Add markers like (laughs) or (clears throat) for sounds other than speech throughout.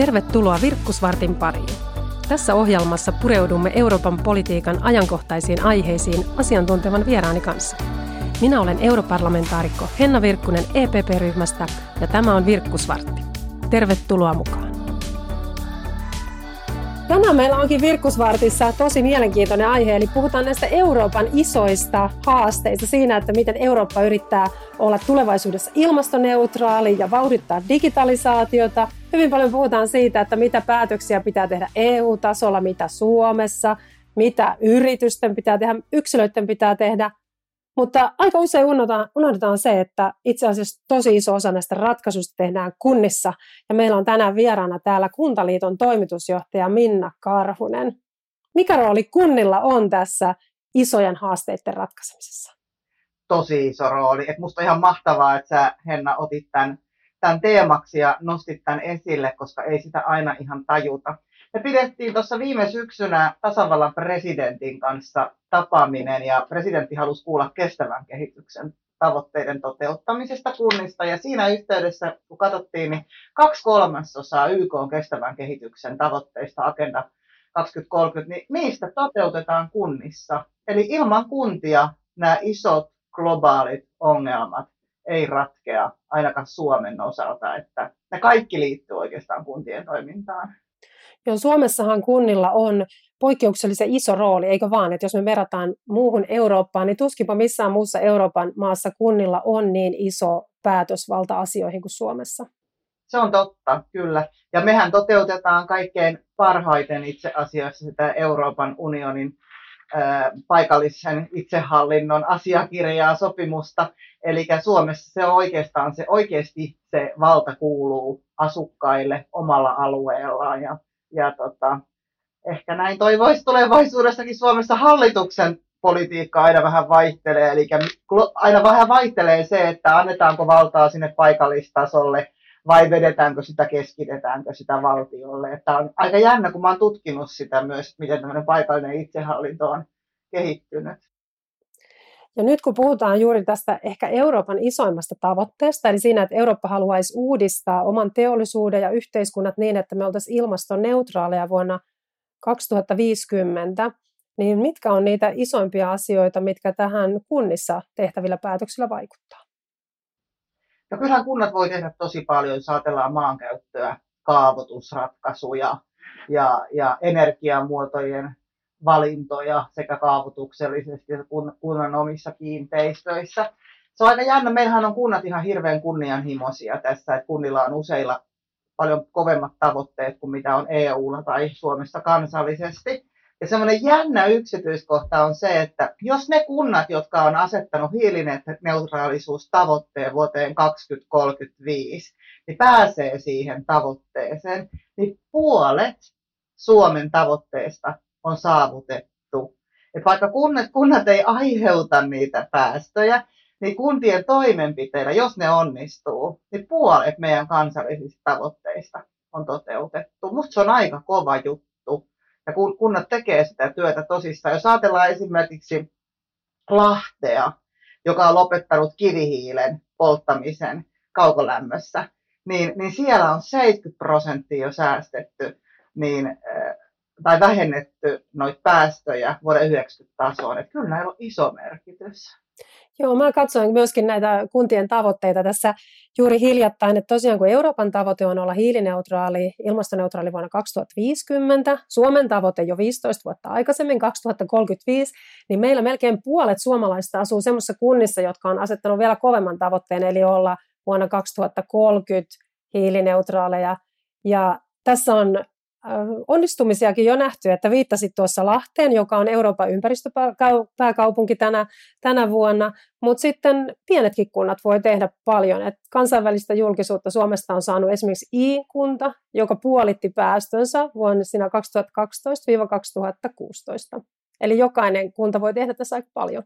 Tervetuloa Virkkusvartin pariin. Tässä ohjelmassa pureudumme Euroopan politiikan ajankohtaisiin aiheisiin asiantuntevan vieraani kanssa. Minä olen europarlamentaarikko Henna Virkkunen EPP-ryhmästä ja tämä on Virkkusvartti. Tervetuloa mukaan. Tänään meillä onkin Virkkusvartissa tosi mielenkiintoinen aihe, eli puhutaan näistä Euroopan isoista haasteista siinä, että miten Eurooppa yrittää olla tulevaisuudessa ilmastoneutraali ja vauhdittaa digitalisaatiota. Hyvin paljon puhutaan siitä, että mitä päätöksiä pitää tehdä EU-tasolla, mitä Suomessa, mitä yritysten pitää tehdä, yksilöiden pitää tehdä. Mutta aika usein unohdetaan, unohdetaan se, että itse asiassa tosi iso osa näistä ratkaisuista tehdään kunnissa. Ja meillä on tänään vieraana täällä Kuntaliiton toimitusjohtaja Minna Karhunen. Mikä rooli kunnilla on tässä isojen haasteiden ratkaisemisessa? Tosi iso rooli. Et musta on ihan mahtavaa, että sä Henna otit tämän, tämän teemaksi ja nostit tämän esille, koska ei sitä aina ihan tajuta. Me pidettiin tuossa viime syksynä tasavallan presidentin kanssa tapaaminen ja presidentti halusi kuulla kestävän kehityksen tavoitteiden toteuttamisesta kunnista. Ja siinä yhteydessä, kun katsottiin, niin kaksi kolmasosaa YK on kestävän kehityksen tavoitteista Agenda 2030, niin niistä toteutetaan kunnissa. Eli ilman kuntia nämä isot globaalit ongelmat ei ratkea ainakaan Suomen osalta, että ne kaikki liittyy oikeastaan kuntien toimintaan. Joo, Suomessahan kunnilla on poikkeuksellisen iso rooli, eikö vaan, että jos me verrataan muuhun Eurooppaan, niin tuskinpa missään muussa Euroopan maassa kunnilla on niin iso päätösvalta asioihin kuin Suomessa. Se on totta, kyllä. Ja mehän toteutetaan kaikkein parhaiten itse asiassa sitä Euroopan unionin paikallisen itsehallinnon asiakirjaa, sopimusta. Eli Suomessa se on oikeastaan se, oikeasti se valta kuuluu asukkaille omalla alueellaan. Ja ja tota, ehkä näin toivoisi tulevaisuudessakin Suomessa hallituksen politiikka aina vähän vaihtelee, eli aina vähän vaihtelee se, että annetaanko valtaa sinne paikallistasolle vai vedetäänkö sitä, keskitetäänkö sitä valtiolle. Että on aika jännä, kun mä oon tutkinut sitä myös, miten tämmöinen paikallinen itsehallinto on kehittynyt. Ja nyt kun puhutaan juuri tästä ehkä Euroopan isoimmasta tavoitteesta, eli siinä, että Eurooppa haluaisi uudistaa oman teollisuuden ja yhteiskunnat niin, että me oltaisiin ilmastoneutraaleja vuonna 2050, niin mitkä on niitä isoimpia asioita, mitkä tähän kunnissa tehtävillä päätöksillä vaikuttaa? No kyllähän kunnat voi tehdä tosi paljon, jos ajatellaan maankäyttöä, kaavoitusratkaisuja ja, ja energiamuotojen valintoja sekä kaavoituksellisesti että kunnan omissa kiinteistöissä. Se on aika jännä. Meillähän on kunnat ihan hirveän kunnianhimoisia tässä, että kunnilla on useilla paljon kovemmat tavoitteet kuin mitä on EUlla tai Suomessa kansallisesti. Ja semmoinen jännä yksityiskohta on se, että jos ne kunnat, jotka on asettanut hiilineutraalisuustavoitteen vuoteen 2035, niin pääsee siihen tavoitteeseen, niin puolet Suomen tavoitteesta on saavutettu. Et vaikka kunnat, kunnat ei aiheuta niitä päästöjä, niin kuntien toimenpiteillä, jos ne onnistuu, niin puolet meidän kansallisista tavoitteista on toteutettu. Musta se on aika kova juttu. Ja kun kunnat tekee sitä työtä tosissaan, jos ajatellaan esimerkiksi Lahtea, joka on lopettanut kivihiilen polttamisen kaukolämmössä, niin, niin siellä on 70 prosenttia jo säästetty niin tai vähennetty noita päästöjä vuoden 90 tasoon. Että kyllä näillä on iso merkitys. Joo, mä katsoin myöskin näitä kuntien tavoitteita tässä juuri hiljattain, että tosiaan kun Euroopan tavoite on olla hiilineutraali, ilmastoneutraali vuonna 2050, Suomen tavoite jo 15 vuotta aikaisemmin, 2035, niin meillä melkein puolet suomalaista asuu semmoisissa kunnissa, jotka on asettanut vielä kovemman tavoitteen, eli olla vuonna 2030 hiilineutraaleja. Ja tässä on onnistumisiakin jo nähty, että viittasit tuossa Lahteen, joka on Euroopan ympäristöpääkaupunki tänä, tänä vuonna, mutta sitten pienetkin kunnat voi tehdä paljon. Et kansainvälistä julkisuutta Suomesta on saanut esimerkiksi I-kunta, joka puolitti päästönsä vuonna 2012-2016. Eli jokainen kunta voi tehdä tässä aika paljon.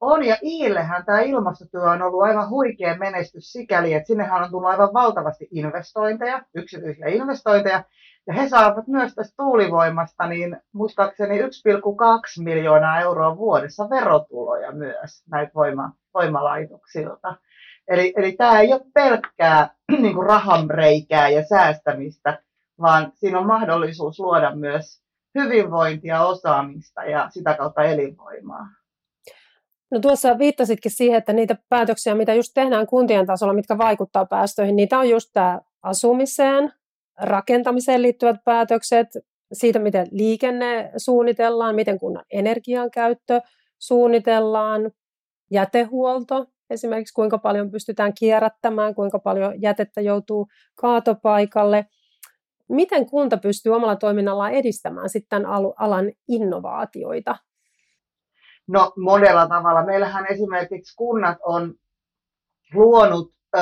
On, ja Iillehän tämä ilmastotyö on ollut aivan huikea menestys sikäli, että sinnehän on tullut aivan valtavasti investointeja, yksityisiä investointeja, ja he saavat myös tästä tuulivoimasta niin muistaakseni 1,2 miljoonaa euroa vuodessa verotuloja myös näitä voima, voimalaitoksilta. Eli, eli tämä ei ole pelkkää (clears throat) niin kuin rahanreikää ja säästämistä, vaan siinä on mahdollisuus luoda myös hyvinvointia, osaamista ja sitä kautta elinvoimaa. No tuossa viittasitkin siihen, että niitä päätöksiä, mitä just tehdään kuntien tasolla, mitkä vaikuttaa päästöihin, niitä on just tämä asumiseen, rakentamiseen liittyvät päätökset, siitä, miten liikenne suunnitellaan, miten kunnan energiankäyttö suunnitellaan, jätehuolto, esimerkiksi kuinka paljon pystytään kierrättämään, kuinka paljon jätettä joutuu kaatopaikalle. Miten kunta pystyy omalla toiminnallaan edistämään sitten alan innovaatioita? No monella tavalla. Meillähän esimerkiksi kunnat on luonut ö,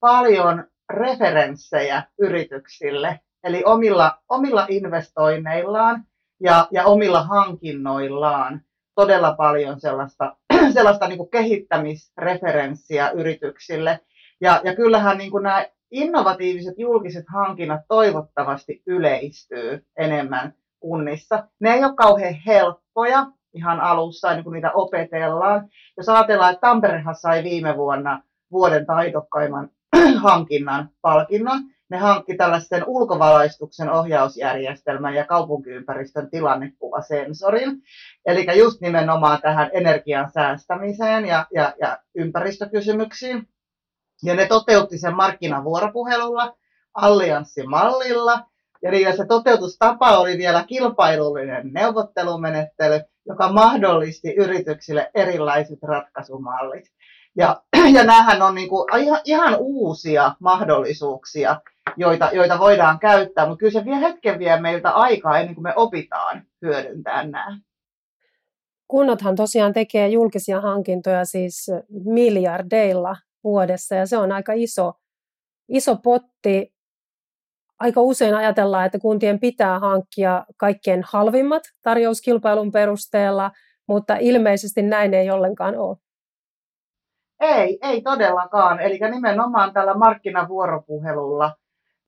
paljon referenssejä yrityksille, eli omilla, omilla investoinneillaan ja, ja omilla hankinnoillaan todella paljon sellaista, (clears throat) sellaista niin kuin kehittämisreferenssiä yrityksille. Ja, ja kyllähän niin kuin nämä innovatiiviset julkiset hankinnat toivottavasti yleistyy enemmän kunnissa. Ne ei ole kauhean helppoja ihan alussa, niin kuin niitä opetellaan. Jos ajatellaan, että Tamperehan sai viime vuonna vuoden taidokkaimman (clears throat) hankinnan palkinnon, ne hankki tällaisen ulkovalaistuksen ohjausjärjestelmän ja kaupunkiympäristön tilannekuvasensorin. Eli just nimenomaan tähän energian säästämiseen ja, ja, ja ympäristökysymyksiin. Ja ne toteutti sen markkinavuoropuhelulla, allianssimallilla, ja niillä se toteutustapa oli vielä kilpailullinen neuvottelumenettely, joka mahdollisti yrityksille erilaiset ratkaisumallit. Ja, (clears throat) ja näähän on niin kuin ihan, ihan uusia mahdollisuuksia, joita, joita voidaan käyttää, mutta kyllä se vie hetken vie meiltä aikaa ennen kuin me opitaan hyödyntää nämä. Kunnathan tosiaan tekee julkisia hankintoja siis miljardeilla vuodessa ja se on aika iso, iso potti. Aika usein ajatellaan, että kuntien pitää hankkia kaikkein halvimmat tarjouskilpailun perusteella, mutta ilmeisesti näin ei ollenkaan ole. Ei, ei todellakaan. Eli nimenomaan tällä markkinavuoropuhelulla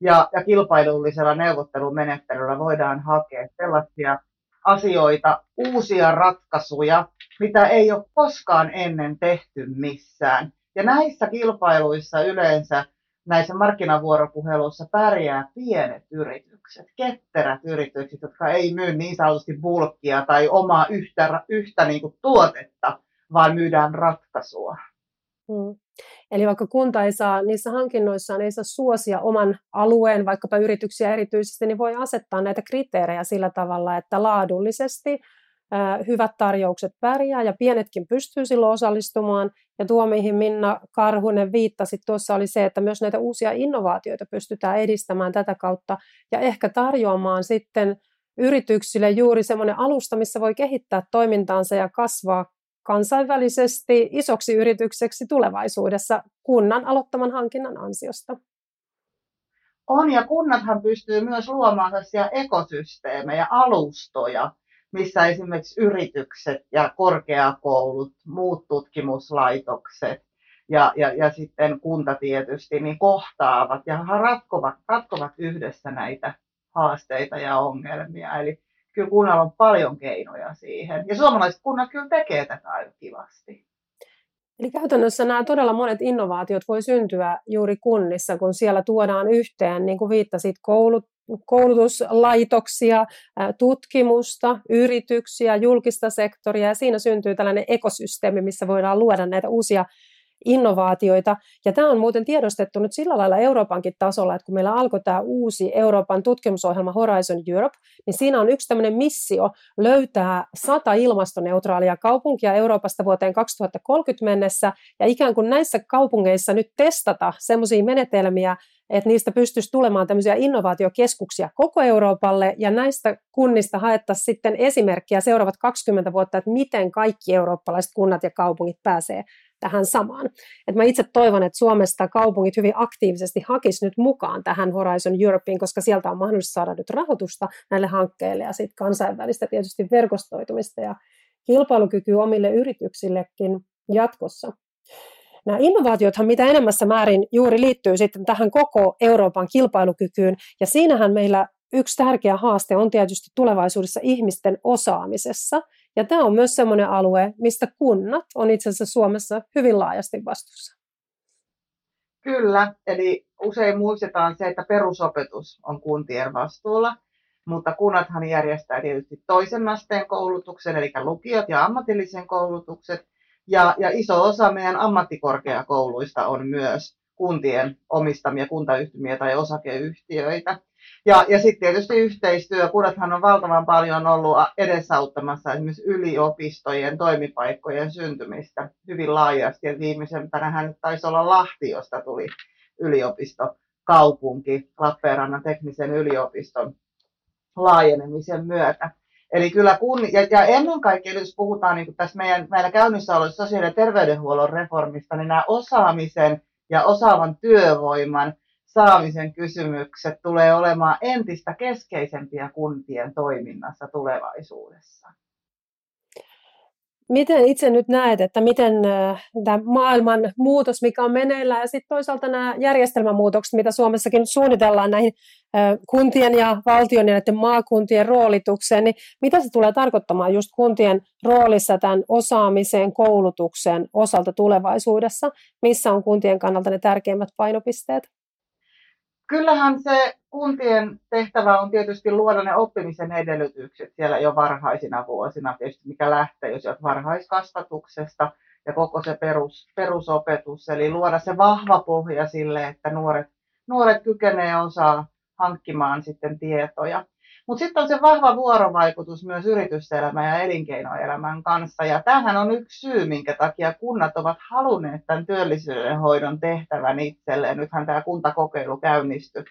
ja, ja kilpailullisella neuvottelumenettelyllä voidaan hakea sellaisia asioita, uusia ratkaisuja, mitä ei ole koskaan ennen tehty missään. Ja näissä kilpailuissa yleensä, näissä markkinavuoropuheluissa pärjää pienet yritykset, ketterät yritykset, jotka ei myy niin sanotusti bulkkia tai omaa yhtä, yhtä niin kuin tuotetta, vaan myydään ratkaisua. Hmm. Eli vaikka kunta ei saa niissä hankinnoissaan ei saa suosia oman alueen, vaikkapa yrityksiä erityisesti, niin voi asettaa näitä kriteerejä sillä tavalla, että laadullisesti hyvät tarjoukset pärjää ja pienetkin pystyy silloin osallistumaan. Ja tuo, mihin Minna Karhunen viittasi tuossa, oli se, että myös näitä uusia innovaatioita pystytään edistämään tätä kautta ja ehkä tarjoamaan sitten yrityksille juuri semmoinen alusta, missä voi kehittää toimintaansa ja kasvaa kansainvälisesti isoksi yritykseksi tulevaisuudessa kunnan aloittaman hankinnan ansiosta. On, ja kunnathan pystyy myös luomaan sellaisia ekosysteemejä, alustoja, missä esimerkiksi yritykset ja korkeakoulut, muut tutkimuslaitokset ja, ja, ja sitten kunta tietysti niin kohtaavat ja ratkovat, ratkovat yhdessä näitä haasteita ja ongelmia. Eli kyllä kunnalla on paljon keinoja siihen. Ja suomalaiset kunnat kyllä tekee tätä aika kivasti. Eli käytännössä nämä todella monet innovaatiot voi syntyä juuri kunnissa, kun siellä tuodaan yhteen, niin kuin viittasit, koulut, koulutuslaitoksia, tutkimusta, yrityksiä, julkista sektoria ja siinä syntyy tällainen ekosysteemi, missä voidaan luoda näitä uusia innovaatioita. Ja tämä on muuten tiedostettu nyt sillä lailla Euroopankin tasolla, että kun meillä alkoi tämä uusi Euroopan tutkimusohjelma Horizon Europe, niin siinä on yksi tämmöinen missio löytää sata ilmastoneutraalia kaupunkia Euroopasta vuoteen 2030 mennessä ja ikään kuin näissä kaupungeissa nyt testata semmoisia menetelmiä, että niistä pystyisi tulemaan tämmöisiä innovaatiokeskuksia koko Euroopalle, ja näistä kunnista haettaisiin sitten esimerkkiä seuraavat 20 vuotta, että miten kaikki eurooppalaiset kunnat ja kaupungit pääsee tähän samaan. Et mä itse toivon, että Suomesta kaupungit hyvin aktiivisesti hakis nyt mukaan tähän Horizon Europeen, koska sieltä on mahdollista saada nyt rahoitusta näille hankkeille ja sitten kansainvälistä tietysti verkostoitumista ja kilpailukykyä omille yrityksillekin jatkossa. Nämä innovaatiothan mitä enemmässä määrin juuri liittyy sitten tähän koko Euroopan kilpailukykyyn, ja siinähän meillä yksi tärkeä haaste on tietysti tulevaisuudessa ihmisten osaamisessa. Ja tämä on myös sellainen alue, mistä kunnat on itse asiassa Suomessa hyvin laajasti vastuussa. Kyllä, eli usein muistetaan se, että perusopetus on kuntien vastuulla, mutta kunnathan järjestää tietysti toisen asteen koulutuksen, eli lukiot ja ammatillisen koulutukset, ja, ja iso osa meidän ammattikorkeakouluista on myös kuntien omistamia kuntayhtymiä tai osakeyhtiöitä. Ja, ja sitten tietysti yhteistyö. Kunnathan on valtavan paljon ollut edesauttamassa esimerkiksi yliopistojen toimipaikkojen syntymistä hyvin laajasti. Ja viimeisempänä taisi olla Lahti, josta tuli yliopistokaupunki Lappeenrannan teknisen yliopiston laajenemisen myötä. Eli kyllä kun, ja, ja ennen kaikkea, jos puhutaan niin tässä meidän, meillä käynnissä olevassa sosiaali- ja terveydenhuollon reformista, niin nämä osaamisen ja osaavan työvoiman saamisen kysymykset tulee olemaan entistä keskeisempiä kuntien toiminnassa tulevaisuudessa. Miten itse nyt näet, että miten tämä maailman muutos, mikä on meneillään, ja sitten toisaalta nämä järjestelmämuutokset, mitä Suomessakin suunnitellaan näihin kuntien ja valtion ja näiden maakuntien roolitukseen, niin mitä se tulee tarkoittamaan just kuntien roolissa tämän osaamiseen, koulutuksen osalta tulevaisuudessa? Missä on kuntien kannalta ne tärkeimmät painopisteet? Kyllähän se kuntien tehtävä on tietysti luoda ne oppimisen edellytykset siellä jo varhaisina vuosina, tietysti mikä lähtee jo sieltä varhaiskasvatuksesta ja koko se perus, perusopetus, eli luoda se vahva pohja sille, että nuoret, nuoret kykenee osaa hankkimaan sitten tietoja. Mutta sitten on se vahva vuorovaikutus myös yrityselämän ja elinkeinoelämän kanssa. Ja tämähän on yksi syy, minkä takia kunnat ovat halunneet tämän työllisyyden hoidon tehtävän itselleen. Nythän tämä kuntakokeilu käynnistyi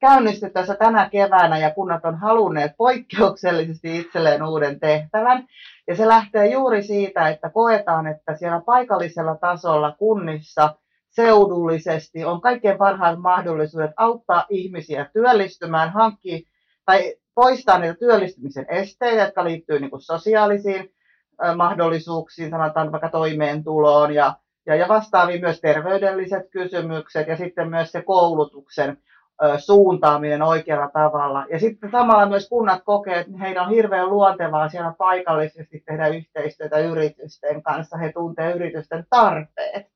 käynnisty tässä tänä keväänä ja kunnat on halunneet poikkeuksellisesti itselleen uuden tehtävän. Ja se lähtee juuri siitä, että koetaan, että siellä paikallisella tasolla kunnissa seudullisesti on kaikkein parhaat mahdollisuudet auttaa ihmisiä työllistymään, hankkia tai poistaa niitä työllistymisen esteitä, jotka liittyy niin sosiaalisiin mahdollisuuksiin, sanotaan vaikka toimeentuloon ja, ja, ja vastaaviin myös terveydelliset kysymykset ja sitten myös se koulutuksen suuntaaminen oikealla tavalla. Ja sitten samalla myös kunnat kokee, että heidän on hirveän luontevaa siellä paikallisesti tehdä yhteistyötä yritysten kanssa. He tuntevat yritysten tarpeet.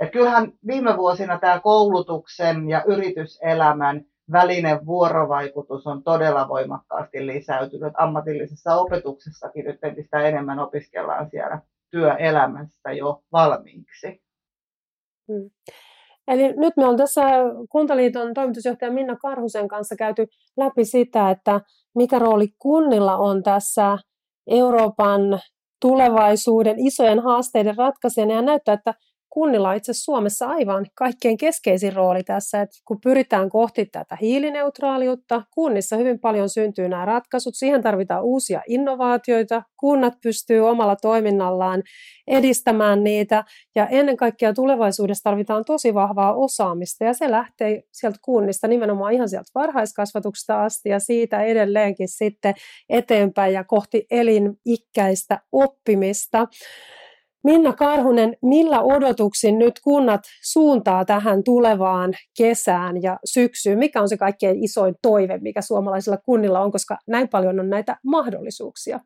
Et kyllähän viime vuosina tämä koulutuksen ja yrityselämän välinen vuorovaikutus on todella voimakkaasti lisäytynyt. Ammatillisessa opetuksessakin nyt entistä enemmän opiskellaan siellä työelämässä jo valmiiksi. Hmm. Eli nyt me on tässä Kuntaliiton toimitusjohtaja Minna Karhusen kanssa käyty läpi sitä, että mikä rooli kunnilla on tässä Euroopan tulevaisuuden isojen haasteiden ratkaisijana ja näyttää, että kunnilla on itse Suomessa aivan kaikkein keskeisin rooli tässä, että kun pyritään kohti tätä hiilineutraaliutta, kunnissa hyvin paljon syntyy nämä ratkaisut, siihen tarvitaan uusia innovaatioita, kunnat pystyy omalla toiminnallaan edistämään niitä. Ja ennen kaikkea tulevaisuudessa tarvitaan tosi vahvaa osaamista. Ja se lähtee sieltä kunnista nimenomaan ihan sieltä varhaiskasvatuksesta asti ja siitä edelleenkin sitten eteenpäin ja kohti elinikäistä oppimista. Minna Karhunen, millä odotuksin nyt kunnat suuntaa tähän tulevaan kesään ja syksyyn? Mikä on se kaikkein isoin toive, mikä suomalaisilla kunnilla on, koska näin paljon on näitä mahdollisuuksia?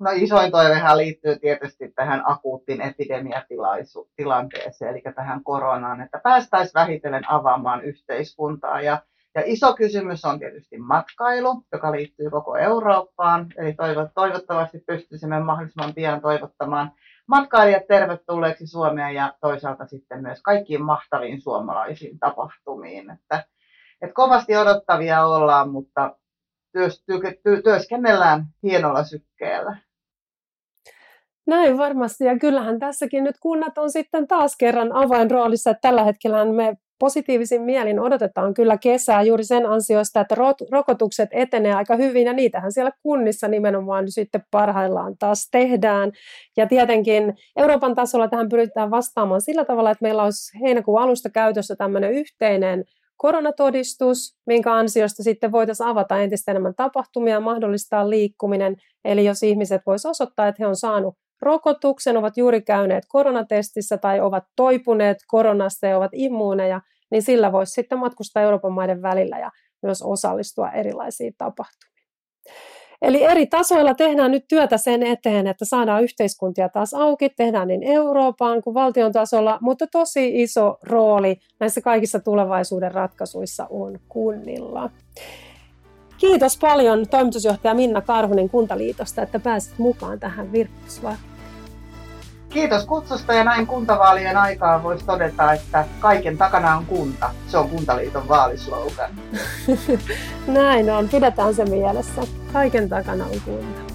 No isoin toivehan liittyy tietysti tähän akuuttiin epidemiatilanteeseen, eli tähän koronaan, että päästäisiin vähitellen avaamaan yhteiskuntaa. Ja, ja iso kysymys on tietysti matkailu, joka liittyy koko Eurooppaan, eli toivottavasti pystyisimme mahdollisimman pian toivottamaan matkailijat tervetulleeksi Suomeen ja toisaalta sitten myös kaikkiin mahtaviin suomalaisiin tapahtumiin. Että, että kovasti odottavia ollaan, mutta työs, ty, ty, työskennellään hienolla sykkeellä. Näin varmasti, ja kyllähän tässäkin nyt kunnat on sitten taas kerran avainroolissa, tällä hetkellä me positiivisin mielin odotetaan kyllä kesää juuri sen ansiosta, että rokotukset etenee aika hyvin ja niitähän siellä kunnissa nimenomaan sitten parhaillaan taas tehdään. Ja tietenkin Euroopan tasolla tähän pyritään vastaamaan sillä tavalla, että meillä olisi heinäkuun alusta käytössä tämmöinen yhteinen koronatodistus, minkä ansiosta sitten voitaisiin avata entistä enemmän tapahtumia ja mahdollistaa liikkuminen. Eli jos ihmiset voisivat osoittaa, että he on saanut rokotuksen, ovat juuri käyneet koronatestissä tai ovat toipuneet koronasta ja ovat immuuneja, niin sillä voisi sitten matkustaa Euroopan maiden välillä ja myös osallistua erilaisiin tapahtumiin. Eli eri tasoilla tehdään nyt työtä sen eteen, että saadaan yhteiskuntia taas auki, tehdään niin Euroopan kuin valtion tasolla, mutta tosi iso rooli näissä kaikissa tulevaisuuden ratkaisuissa on kunnilla. Kiitos paljon toimitusjohtaja Minna Karhunen Kuntaliitosta, että pääsit mukaan tähän virkkusvarttiin. Kiitos kutsusta ja näin kuntavaalien aikaa voisi todeta, että kaiken takana on kunta. Se on Kuntaliiton vaalislogan. (laughs) näin on, pidetään se mielessä. Kaiken takana on kunta.